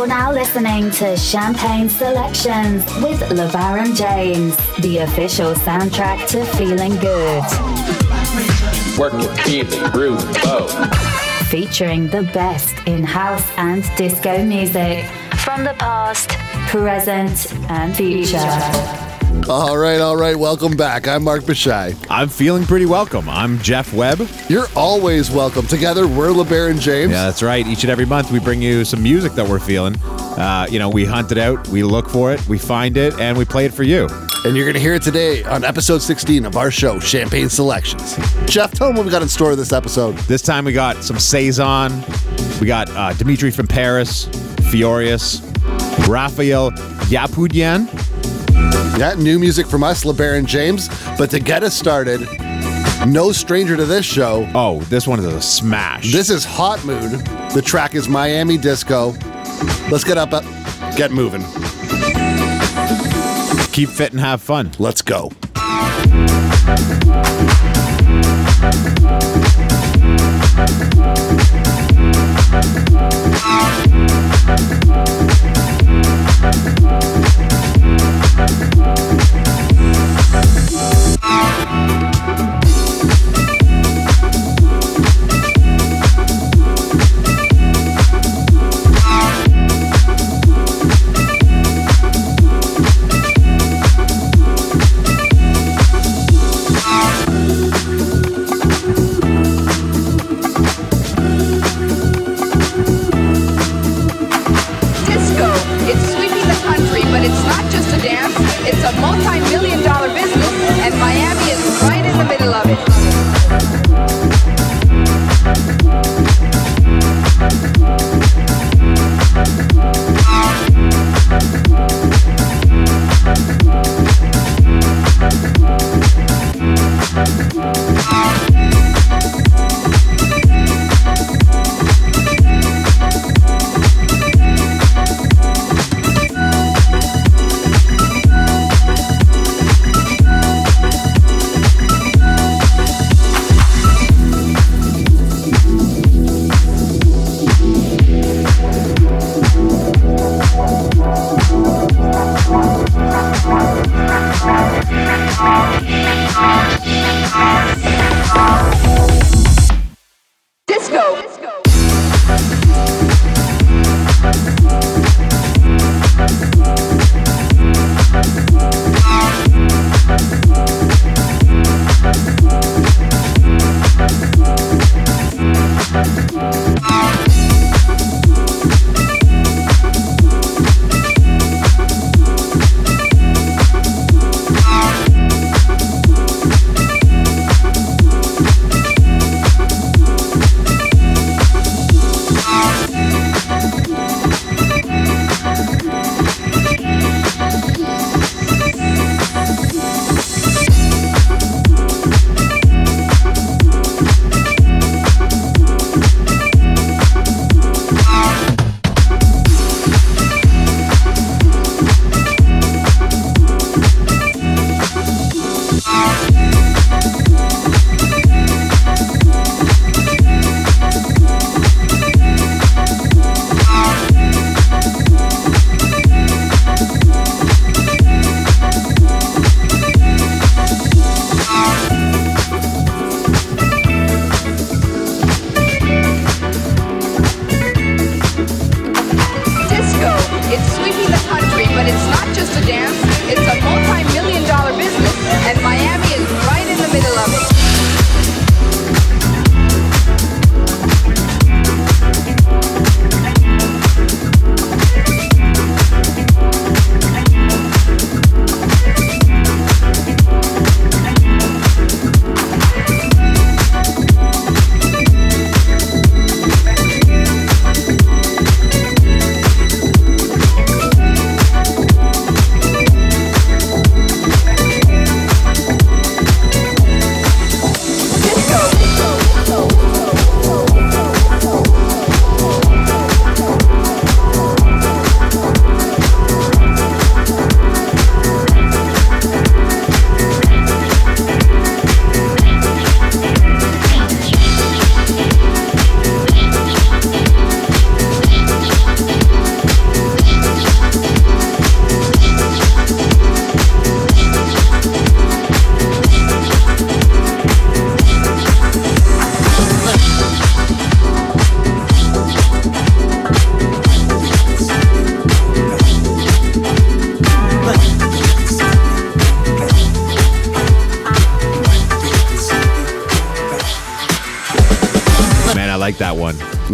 You're now listening to Champagne Selections with LeBaron James, the official soundtrack to Feeling Good. Working, feeling, groove, bow. Featuring the best in house and disco music from the past, present, and future. All right, all right. Welcome back. I'm Mark Bashai. I'm feeling pretty welcome. I'm Jeff Webb. You're always welcome. Together, we're LeBaron James. Yeah, that's right. Each and every month, we bring you some music that we're feeling. Uh, you know, we hunt it out, we look for it, we find it, and we play it for you. And you're going to hear it today on episode 16 of our show, Champagne Selections. Jeff, tell them what we got in store this episode. This time, we got some Saison, we got uh, Dimitri from Paris, Furious, Raphael Yapoudian. Yeah, new music from us, LeBaron James. But to get us started, no stranger to this show. Oh, this one is a smash. This is Hot Mood. The track is Miami Disco. Let's get up, up get moving. Keep fit and have fun. Let's go. but it's not just a dance, it's a multi-million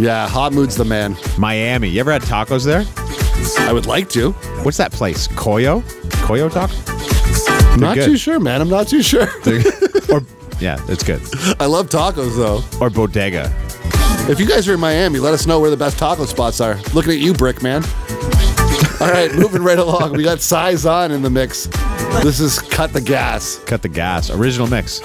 Yeah, Hot Mood's the man. Miami. You ever had tacos there? I would like to. What's that place? Coyo? Coyo Taco? Not good. too sure, man. I'm not too sure. or yeah, it's good. I love tacos though. Or bodega. If you guys are in Miami, let us know where the best taco spots are. Looking at you, Brick Man. All right, moving right along. We got Saison in the mix. This is Cut the Gas. Cut the gas. Original mix.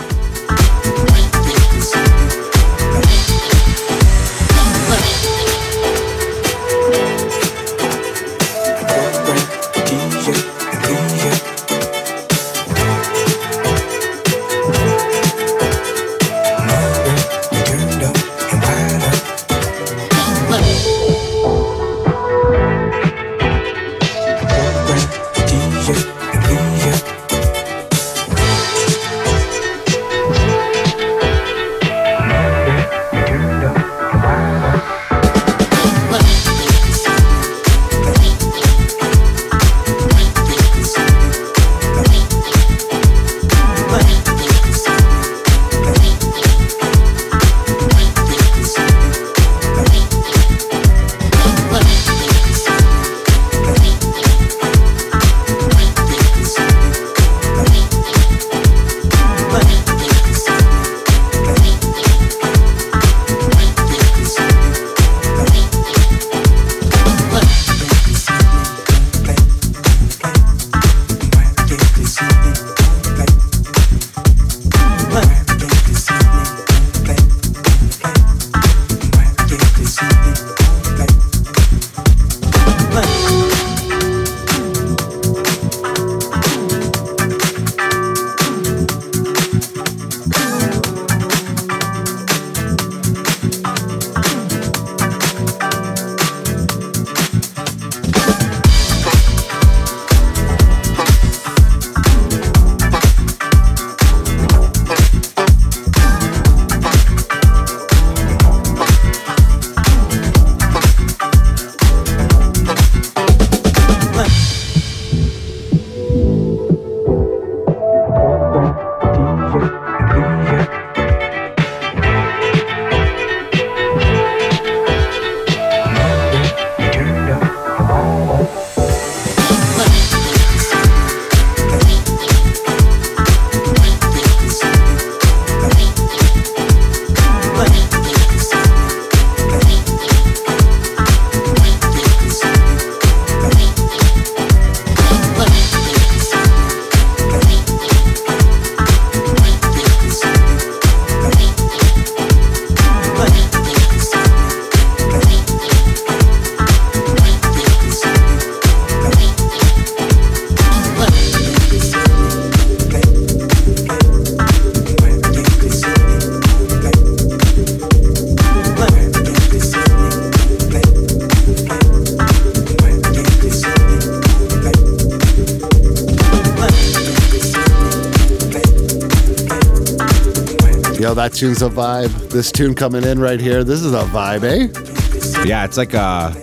That tune's a vibe. This tune coming in right here. This is a vibe, eh? Yeah, it's like a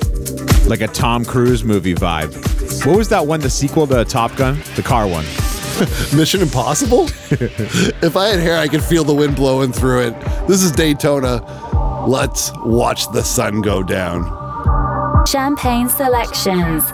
like a Tom Cruise movie vibe. What was that one? The sequel to Top Gun, the car one. Mission Impossible? if I had hair, I could feel the wind blowing through it. This is Daytona. Let's watch the sun go down. Champagne selections.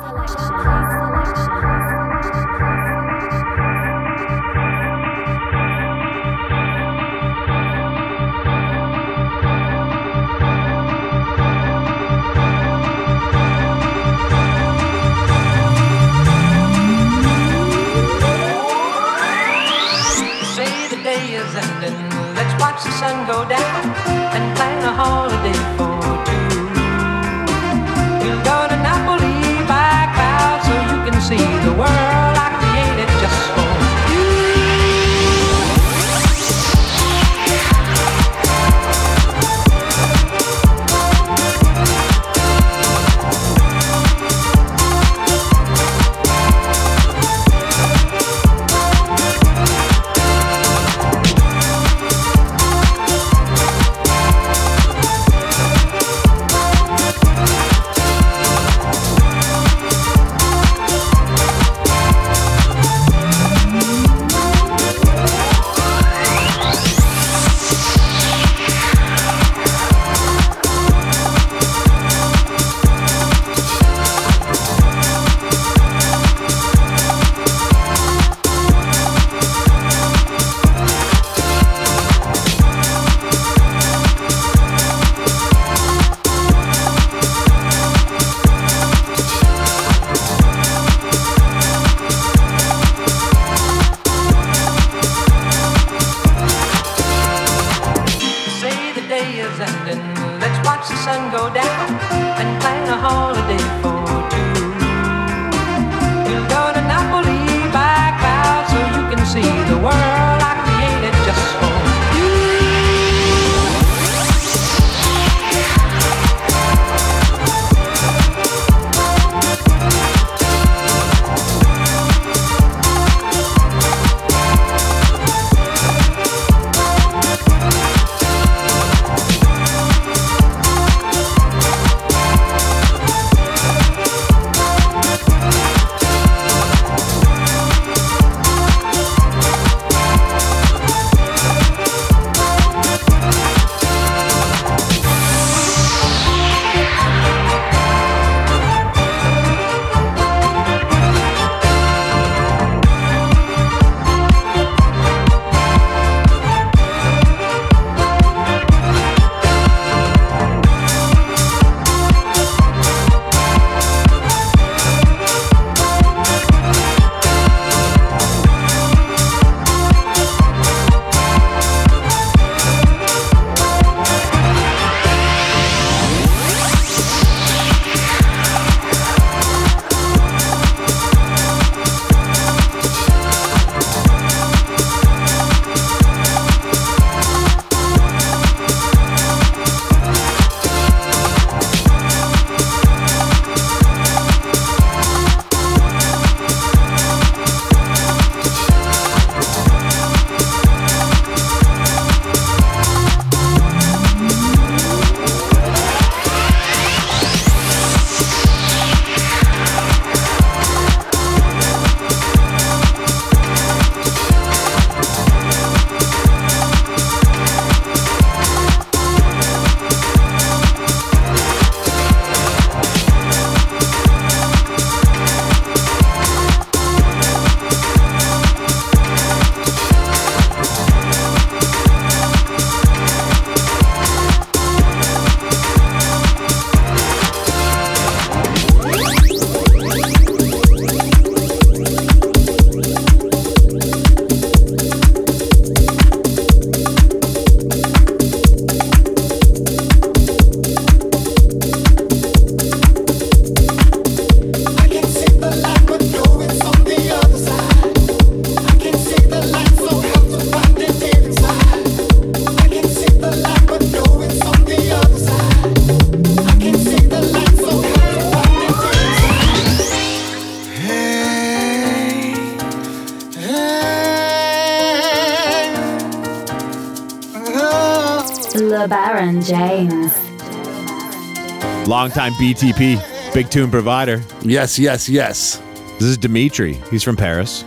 Longtime BTP, big tune provider. Yes, yes, yes. This is Dimitri. He's from Paris.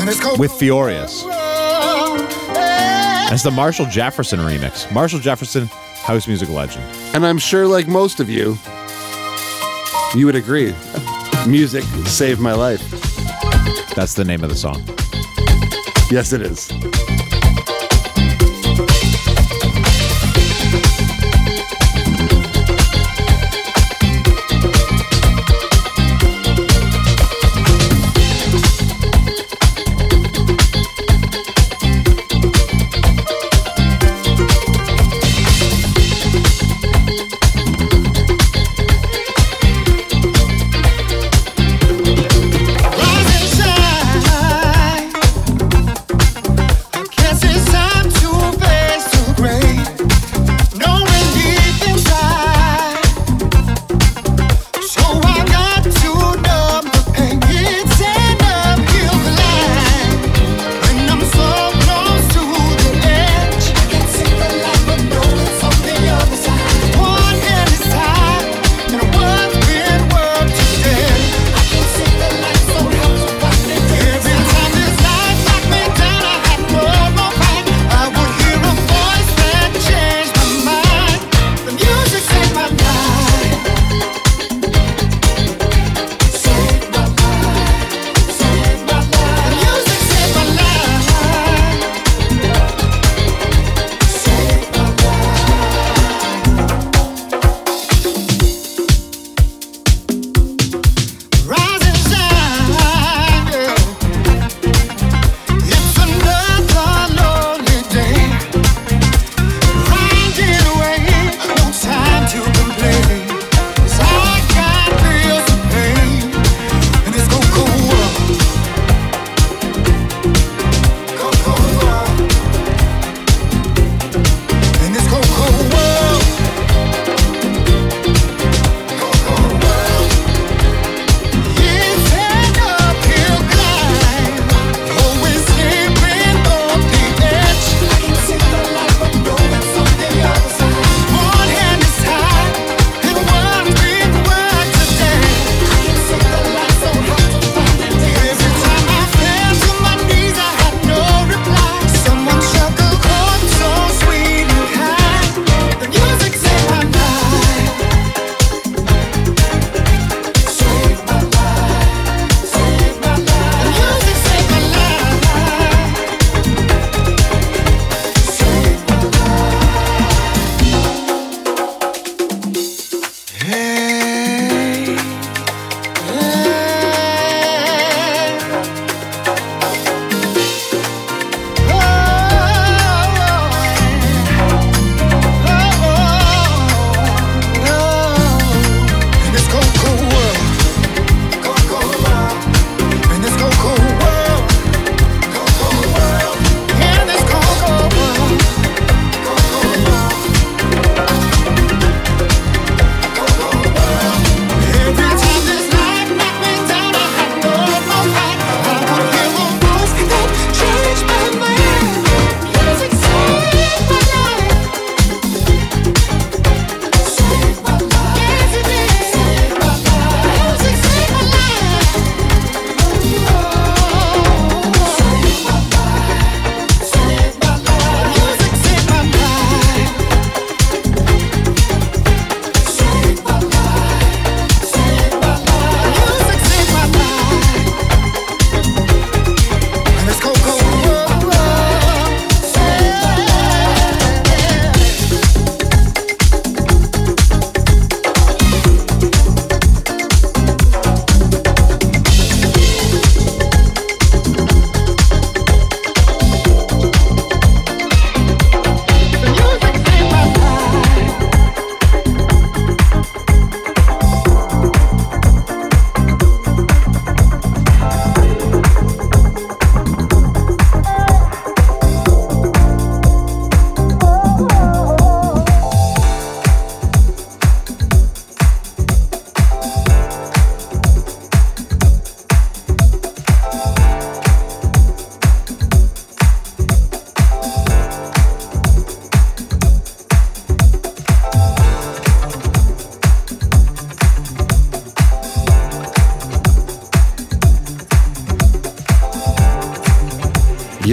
And it's With Furious. Oh. That's the Marshall Jefferson remix. Marshall Jefferson, house music legend. And I'm sure, like most of you, you would agree. Music saved my life. That's the name of the song. Yes, it is.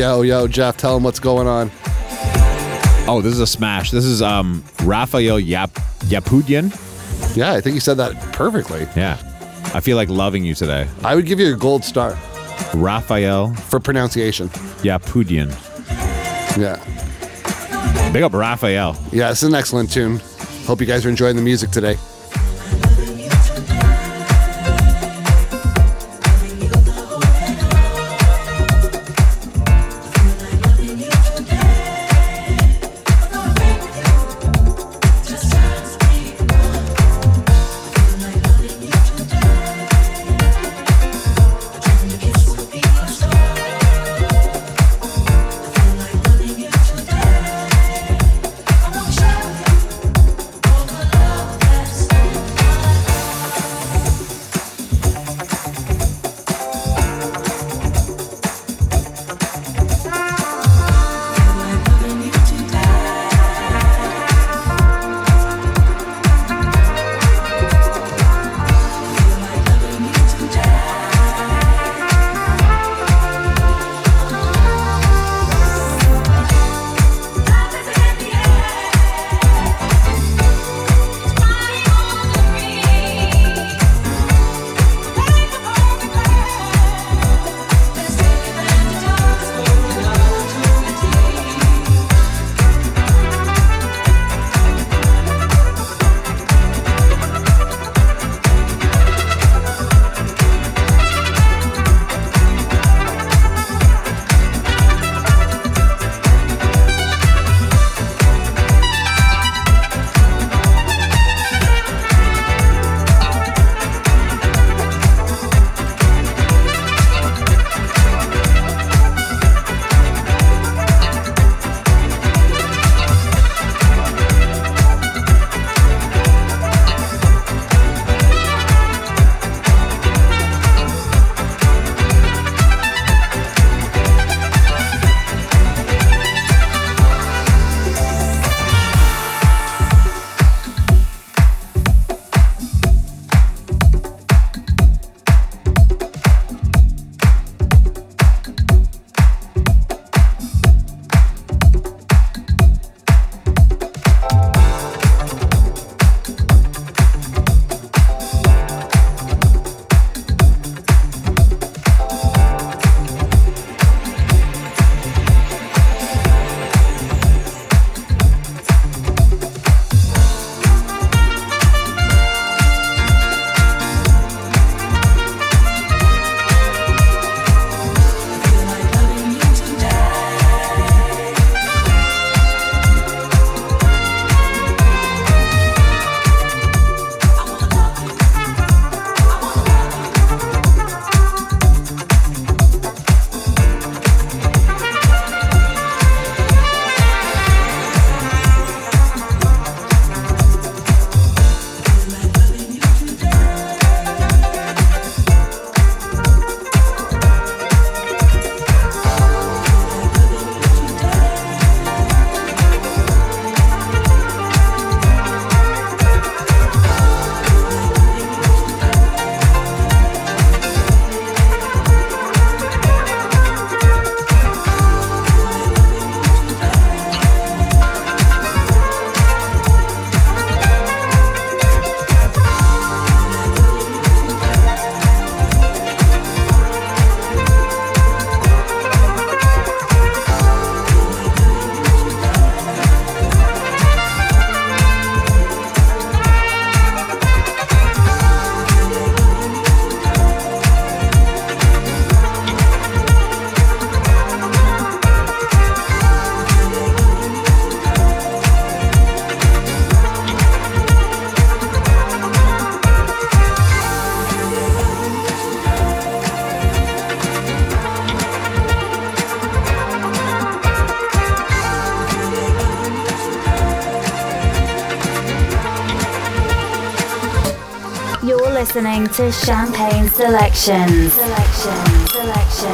Yo, yo, Jeff, tell him what's going on. Oh, this is a smash. This is um Raphael Yap Yapudian. Yeah, I think you said that perfectly. Yeah. I feel like loving you today. I would give you a gold star Raphael for pronunciation. Yapudian. Yeah. Big up Raphael. Yeah, this is an excellent tune. Hope you guys are enjoying the music today. Listening to Champagne Selections. Selection. Selection.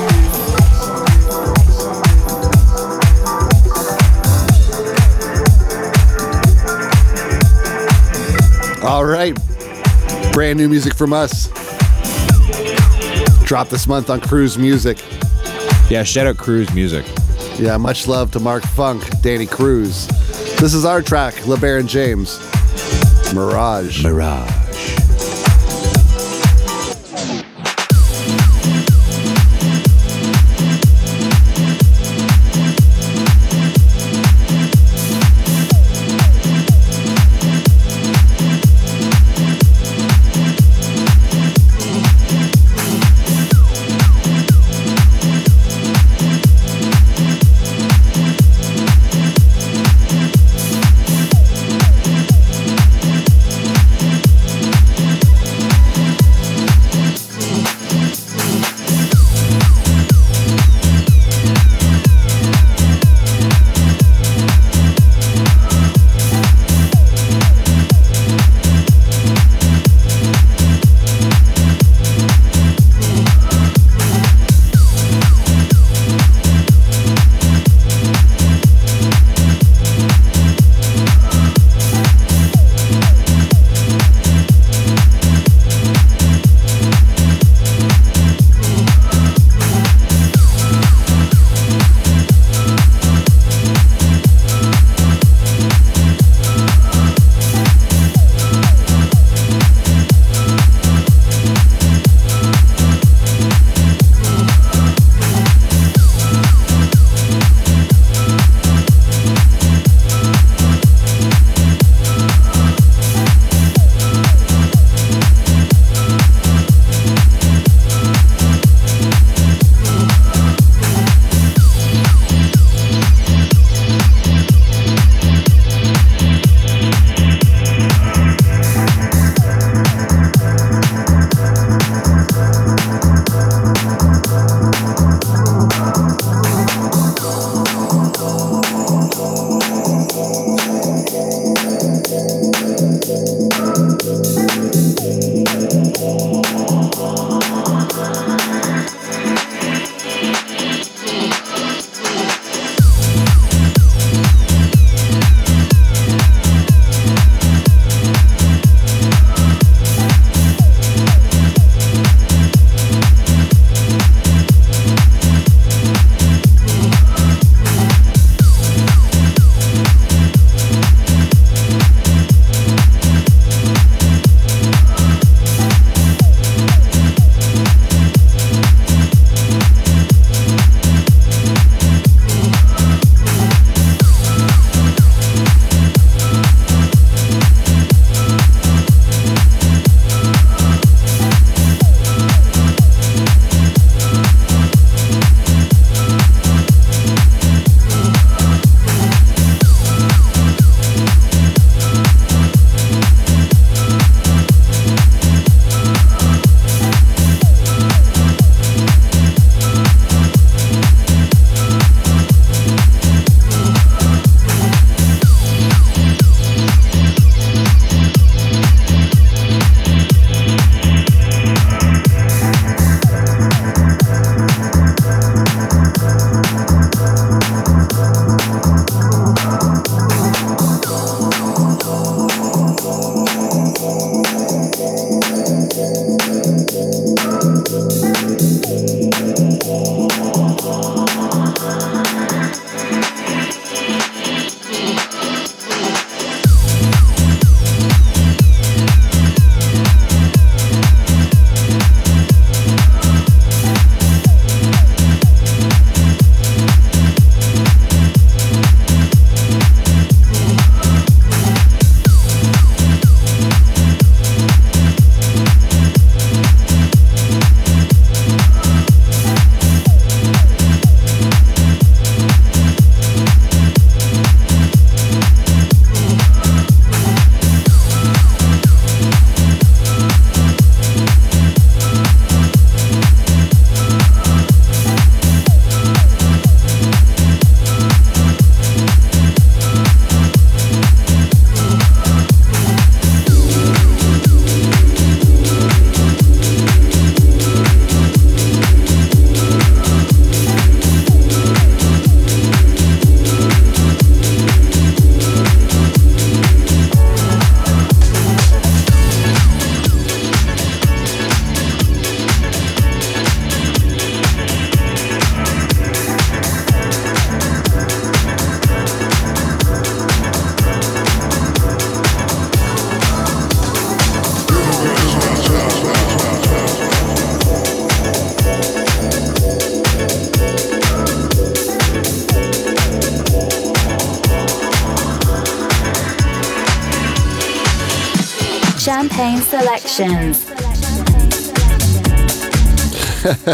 All right. Brand new music from us. Dropped this month on Cruise Music. Yeah, shout out Cruise Music. Yeah, much love to Mark Funk, Danny Cruz. This is our track, LeBaron James. Mirage. Mirage.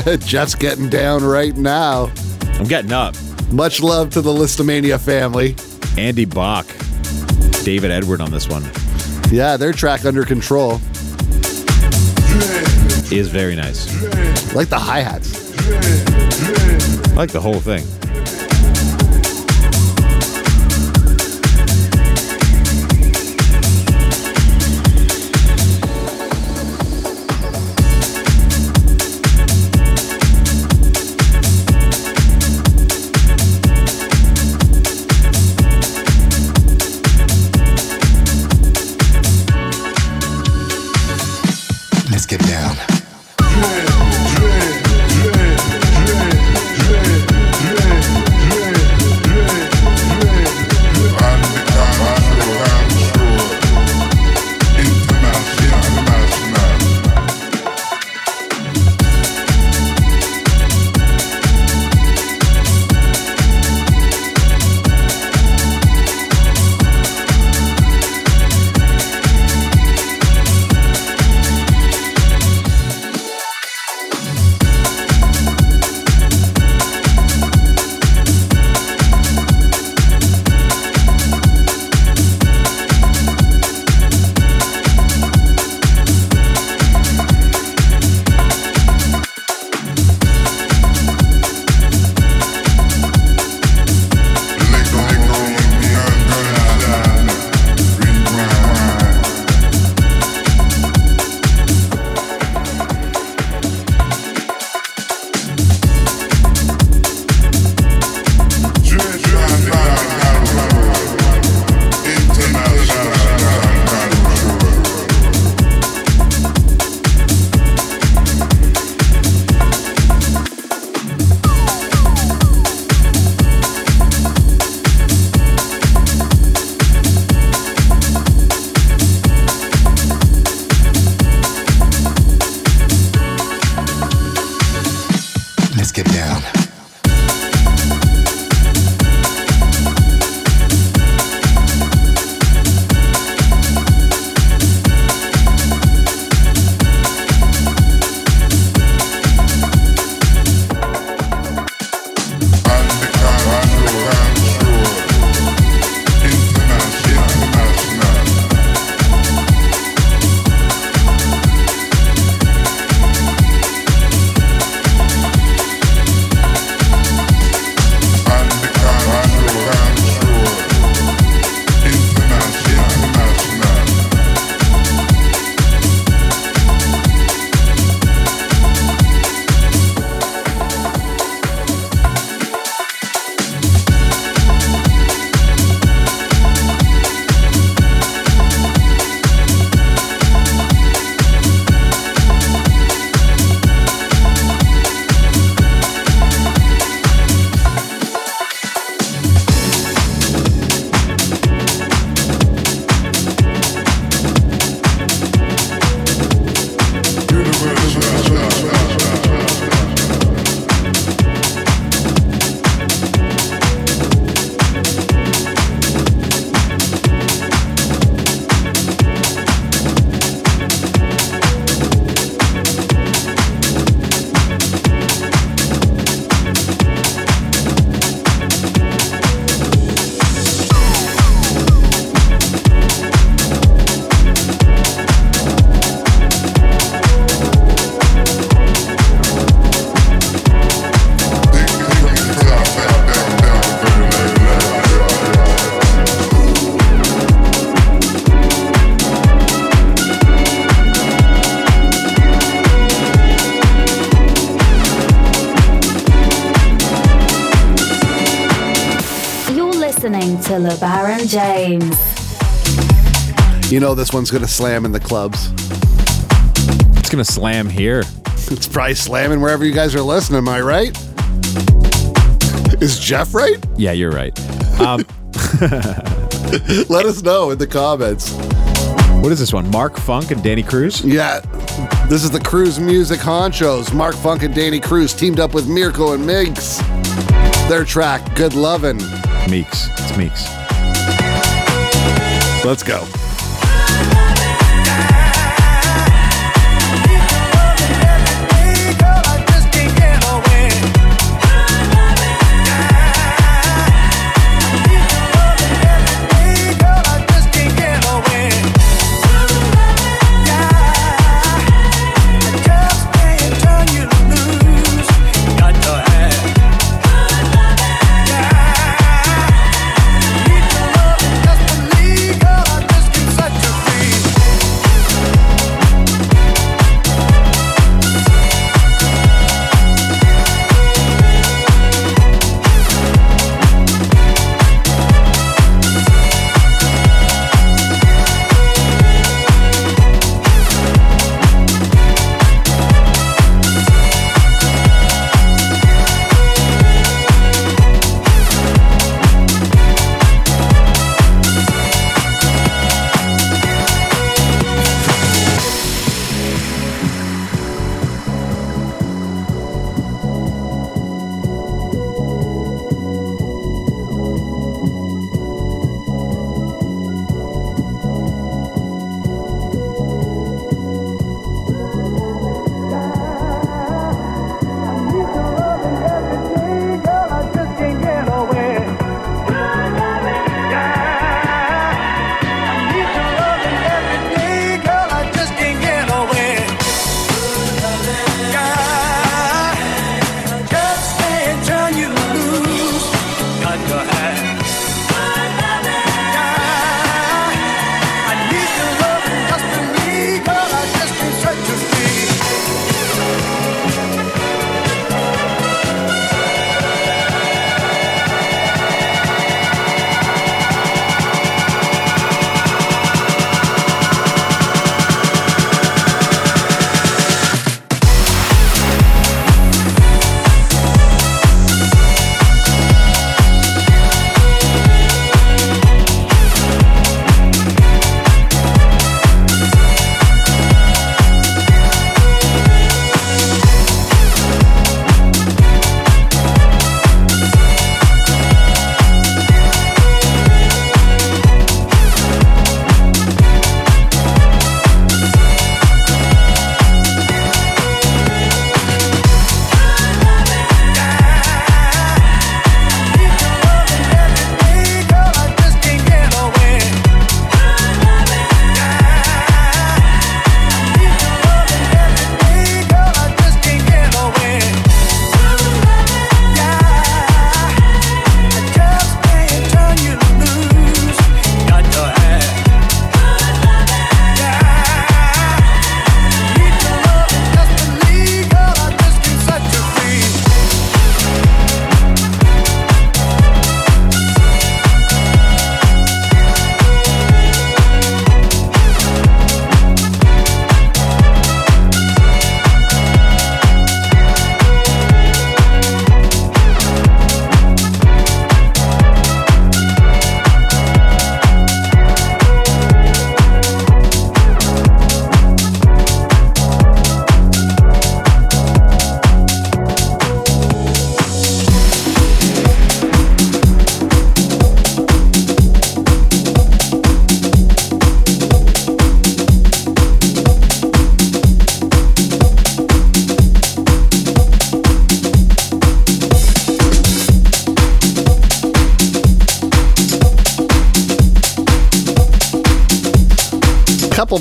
Jeff's getting down right now. I'm getting up. Much love to the Listomania family. Andy Bach, David Edward on this one Yeah, their track under control. is very nice. I like the hi hats. I like the whole thing. LeBaron James. You know this one's gonna slam in the clubs. It's gonna slam here. It's probably slamming wherever you guys are listening. Am I right? Is Jeff right? Yeah, you're right. Um, Let us know in the comments. what is this one? Mark Funk and Danny Cruz. Yeah, this is the Cruz Music Honchos. Mark Funk and Danny Cruz teamed up with Mirko and Migs. Their track, Good Lovin'. Meex. It's Meex. Let's go.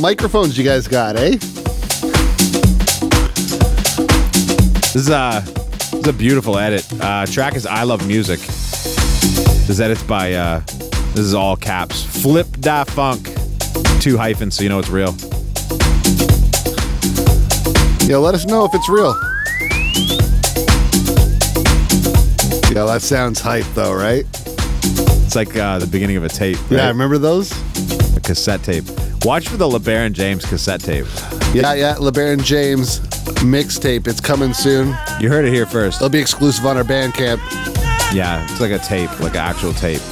Microphones you guys got, eh? This is a this is a beautiful edit. Uh, track is I Love Music. This edit's by uh, this is all caps. Flip da funk. Two hyphens, so you know it's real. Yeah, let us know if it's real. Yeah, that sounds hype though, right? It's like uh, the beginning of a tape. Yeah, right? remember those? a cassette tape. Watch for the LeBaron James cassette tape. Yeah, yeah, LeBaron James mixtape. It's coming soon. You heard it here first. It'll be exclusive on our Bandcamp. Yeah, it's like a tape, like an actual tape.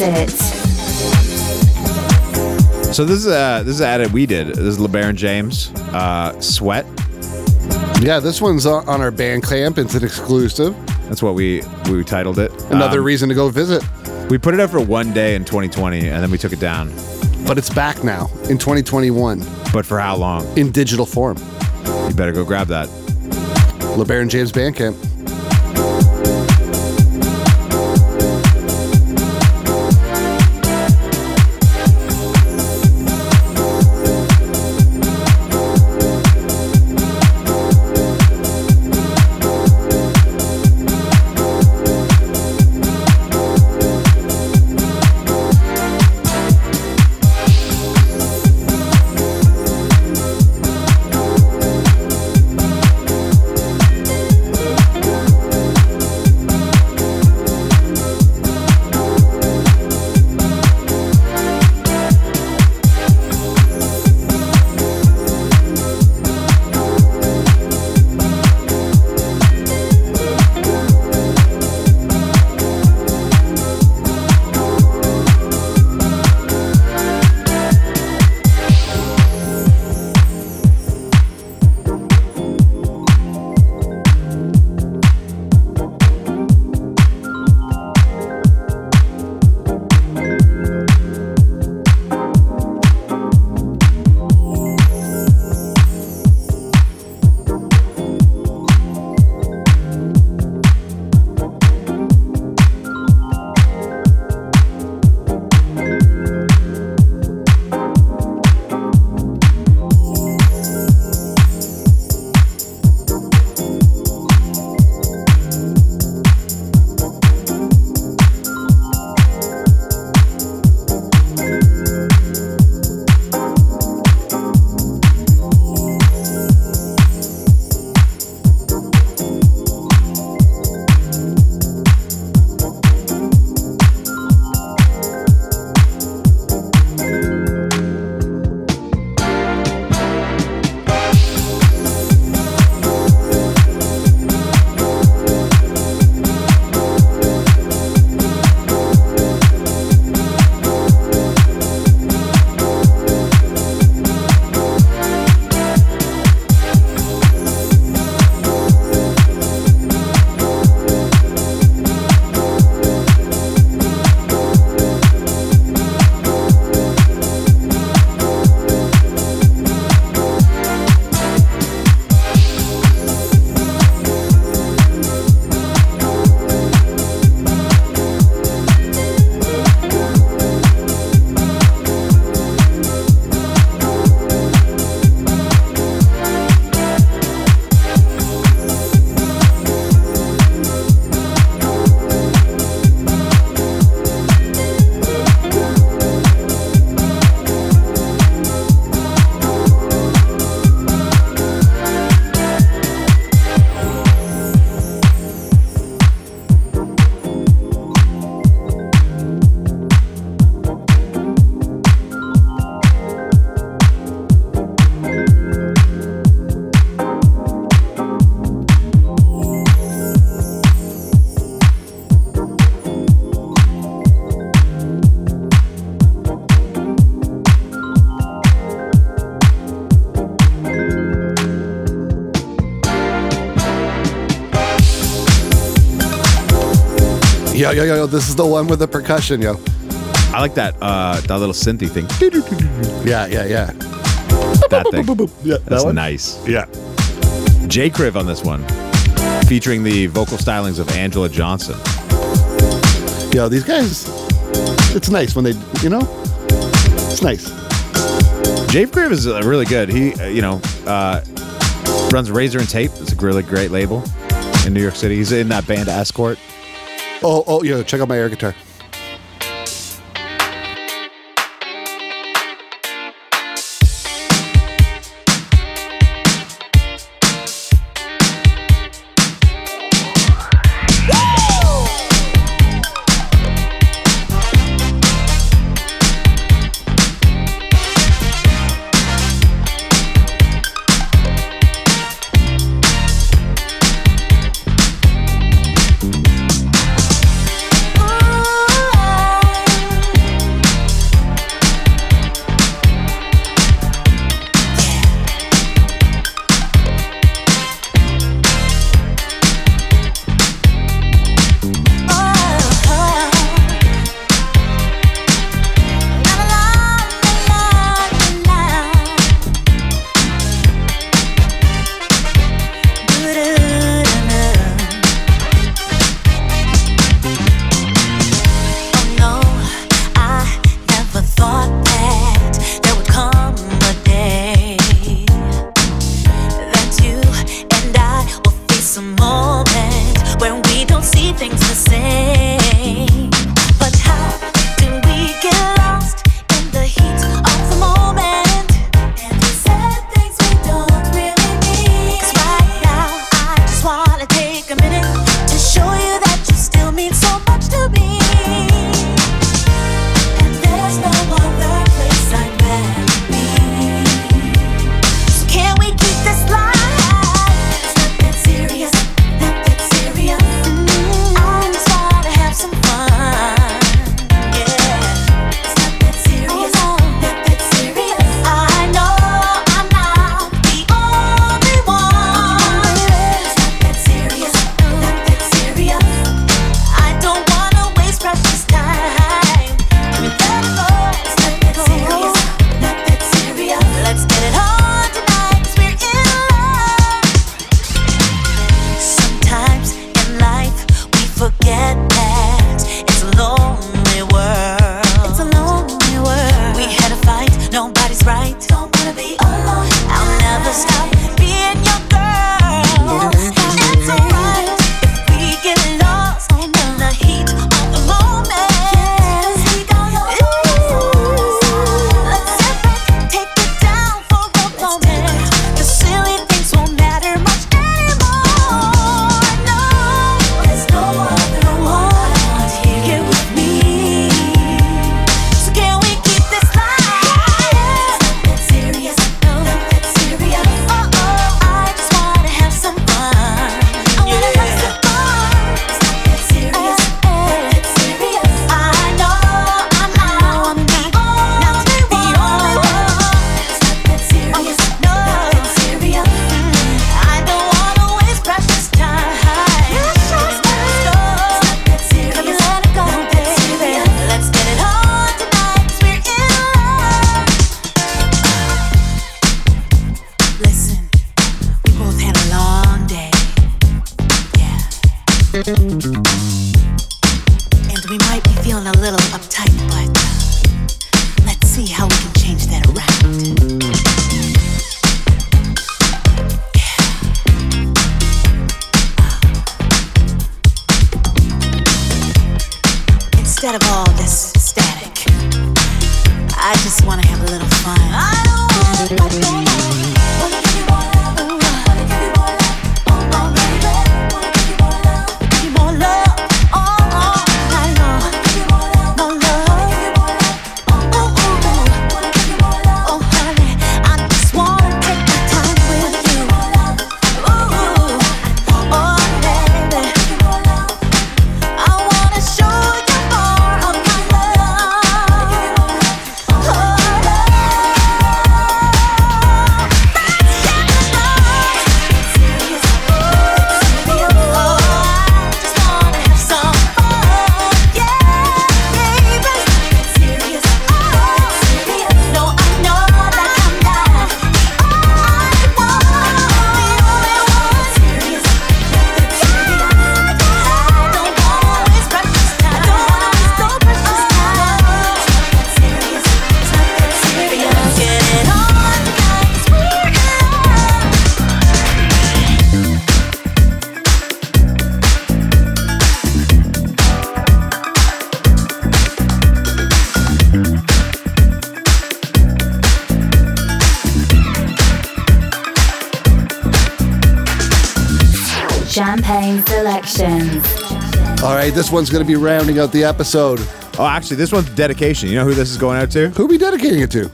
Champagne So this is a this is an edit we did. This is LeBaron James, uh, Sweat. Yeah, this one's on on our Bandcamp. It's an exclusive. That's what we we titled it. Another Um, reason to go visit. We put it up for one day in 2020, and then we took it down. But it's back now in 2021 But for how long? in digital form. You better go grab that. LeBaron James Bandcamp. Yo, yo, yo, yo, this is the one with the percussion, yo. I like that uh, that little synthy thing. Yeah, yeah, yeah. That thing. Yeah, That's that one? nice. Yeah. J Kriv on this one, featuring the vocal stylings of Angela Johnson. Yo, these guys, it's nice when they, you know, it's nice. J Kriv is uh, really good. He, uh, you know, uh, runs Razor-N-Tape. It's a really great label in New York City. He's in that band Escort. Oh, oh, yo, check out my air guitar. Selections. All right, this one's going to be rounding out the episode. Oh, actually, this one's dedication. You know who this is going out to? Who are we dedicating it to?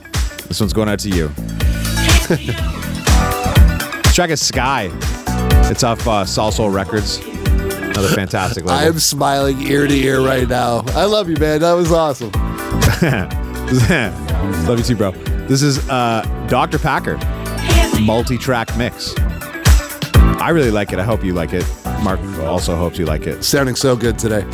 This one's going out to you. this track is Sky. It's off uh, Soul Soul Records. Another fantastic I'm smiling ear to ear right now. I love you, man. That was awesome. Love you too, bro. This is uh, Dr. Packer, multi-track mix. I really like it. I hope you like it. Mark also hopes you like it. Sounding so good today.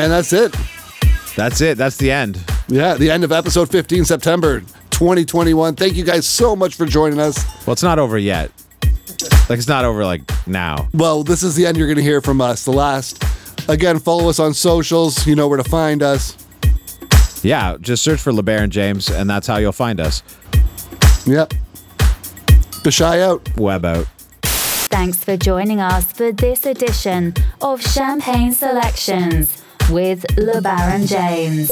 Right, man. That's it. That's it. That's the end. Yeah, the end of episode 15, September 2021. Thank you guys so much for joining us. Well, it's not over yet. Like it's not over like now. Well, this is the end you're going to hear from us. The last. Again, follow us on socials. You know where to find us. Yeah, just search for LeBaron James, and that's how you'll find us. Yep. Bashai out. Web out. Thanks for joining us for this edition of Champagne Selections with LeBron James.